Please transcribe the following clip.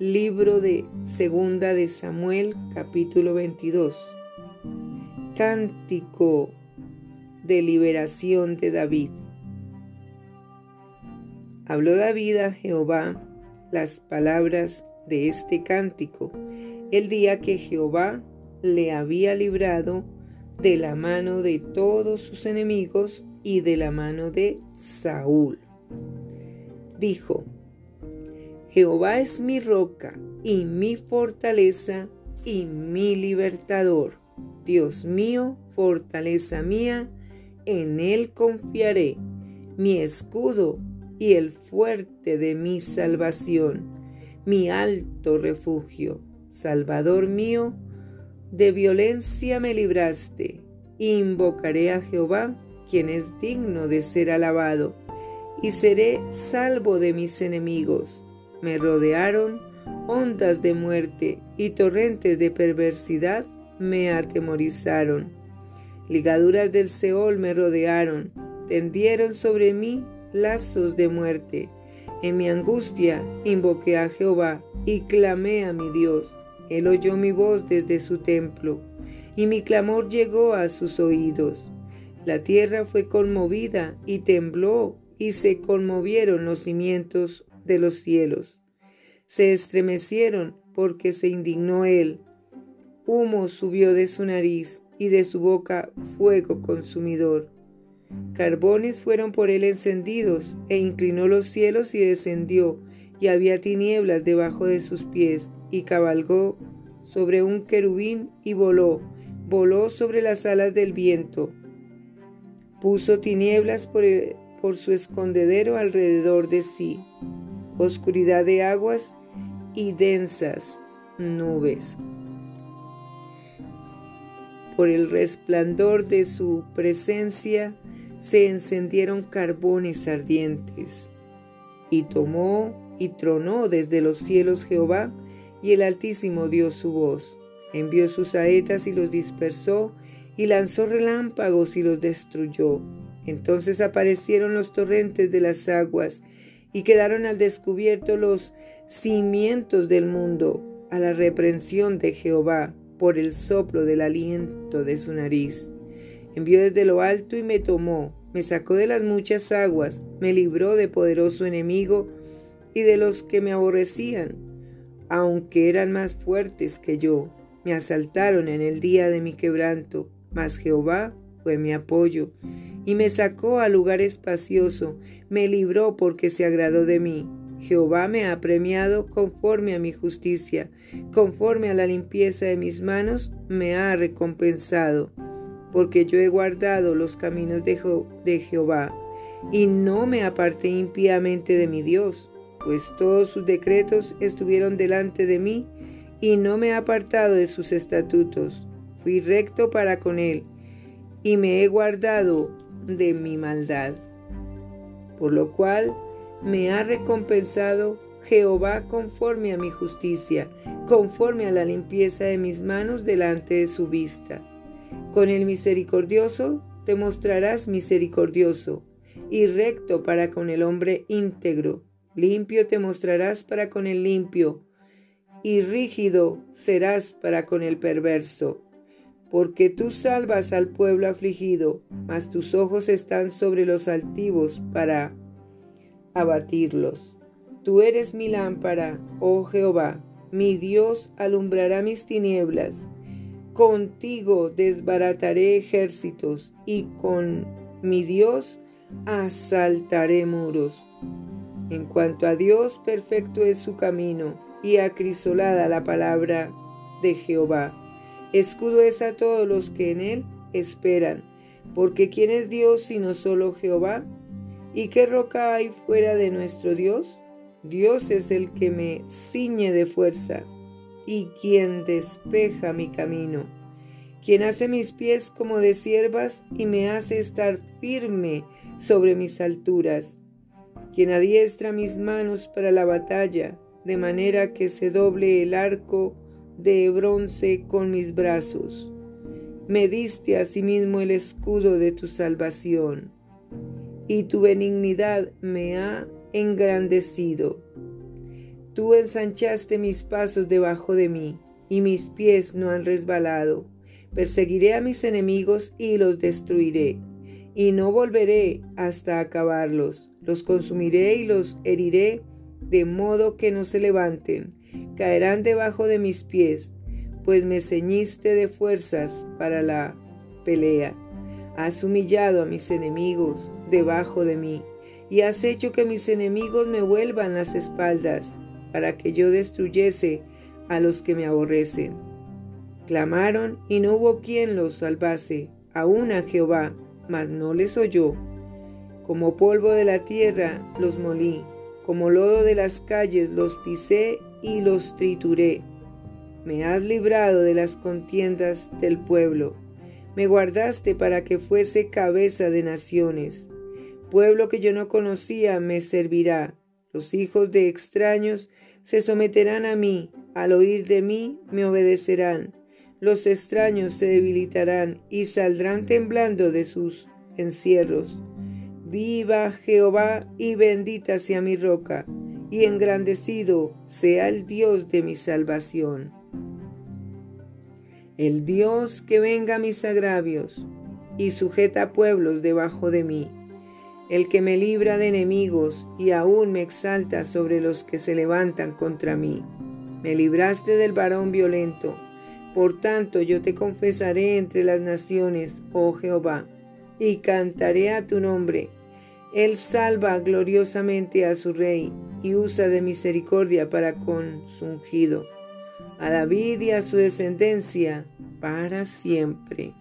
Libro de Segunda de Samuel, capítulo 22. Cántico de liberación de David. Habló David a Jehová las palabras de este cántico el día que Jehová le había librado de la mano de todos sus enemigos y de la mano de Saúl. Dijo, Jehová es mi roca y mi fortaleza y mi libertador. Dios mío, fortaleza mía, en él confiaré, mi escudo y el fuerte de mi salvación, mi alto refugio, Salvador mío, de violencia me libraste. Invocaré a Jehová, quien es digno de ser alabado, y seré salvo de mis enemigos me rodearon ondas de muerte y torrentes de perversidad me atemorizaron. Ligaduras del Seol me rodearon, tendieron sobre mí lazos de muerte. En mi angustia invoqué a Jehová y clamé a mi Dios. Él oyó mi voz desde su templo, y mi clamor llegó a sus oídos. La tierra fue conmovida y tembló, y se conmovieron los cimientos de los cielos. Se estremecieron porque se indignó él. Humo subió de su nariz y de su boca fuego consumidor. Carbones fueron por él encendidos, e inclinó los cielos y descendió, y había tinieblas debajo de sus pies, y cabalgó sobre un querubín y voló, voló sobre las alas del viento. Puso tinieblas por, por su escondedero alrededor de sí oscuridad de aguas y densas nubes. Por el resplandor de su presencia se encendieron carbones ardientes. Y tomó y tronó desde los cielos Jehová, y el Altísimo dio su voz. Envió sus saetas y los dispersó, y lanzó relámpagos y los destruyó. Entonces aparecieron los torrentes de las aguas, y quedaron al descubierto los cimientos del mundo a la reprensión de Jehová por el soplo del aliento de su nariz. Envió desde lo alto y me tomó, me sacó de las muchas aguas, me libró de poderoso enemigo y de los que me aborrecían, aunque eran más fuertes que yo. Me asaltaron en el día de mi quebranto, mas Jehová fue mi apoyo y me sacó a lugar espacioso, me libró porque se agradó de mí. Jehová me ha premiado conforme a mi justicia, conforme a la limpieza de mis manos, me ha recompensado, porque yo he guardado los caminos de, de Jehová, y no me aparté impíamente de mi Dios, pues todos sus decretos estuvieron delante de mí, y no me he apartado de sus estatutos. Fui recto para con él, y me he guardado de mi maldad. Por lo cual me ha recompensado Jehová conforme a mi justicia, conforme a la limpieza de mis manos delante de su vista. Con el misericordioso te mostrarás misericordioso, y recto para con el hombre íntegro. Limpio te mostrarás para con el limpio, y rígido serás para con el perverso porque tú salvas al pueblo afligido, mas tus ojos están sobre los altivos para abatirlos. Tú eres mi lámpara, oh Jehová, mi Dios alumbrará mis tinieblas. Contigo desbarataré ejércitos y con mi Dios asaltaré muros. En cuanto a Dios, perfecto es su camino y acrisolada la palabra de Jehová. Escudo es a todos los que en él esperan, porque ¿quién es Dios sino solo Jehová? ¿Y qué roca hay fuera de nuestro Dios? Dios es el que me ciñe de fuerza y quien despeja mi camino, quien hace mis pies como de siervas y me hace estar firme sobre mis alturas, quien adiestra mis manos para la batalla, de manera que se doble el arco de bronce con mis brazos. Me diste asimismo el escudo de tu salvación, y tu benignidad me ha engrandecido. Tú ensanchaste mis pasos debajo de mí, y mis pies no han resbalado. Perseguiré a mis enemigos y los destruiré, y no volveré hasta acabarlos. Los consumiré y los heriré, de modo que no se levanten. Caerán debajo de mis pies, pues me ceñiste de fuerzas para la pelea. Has humillado a mis enemigos debajo de mí, y has hecho que mis enemigos me vuelvan las espaldas, para que yo destruyese a los que me aborrecen. Clamaron y no hubo quien los salvase, aún a Jehová, mas no les oyó. Como polvo de la tierra los molí, como lodo de las calles los pisé y los trituré. Me has librado de las contiendas del pueblo me guardaste para que fuese cabeza de naciones. Pueblo que yo no conocía me servirá. Los hijos de extraños se someterán a mí, al oír de mí me obedecerán. Los extraños se debilitarán y saldrán temblando de sus encierros. Viva Jehová y bendita sea mi roca, y engrandecido sea el Dios de mi salvación el Dios que venga mis agravios y sujeta pueblos debajo de mí, el que me libra de enemigos y aún me exalta sobre los que se levantan contra mí. Me libraste del varón violento, por tanto yo te confesaré entre las naciones, oh Jehová, y cantaré a tu nombre. Él salva gloriosamente a su rey y usa de misericordia para con su ungido a David y a su descendencia para siempre.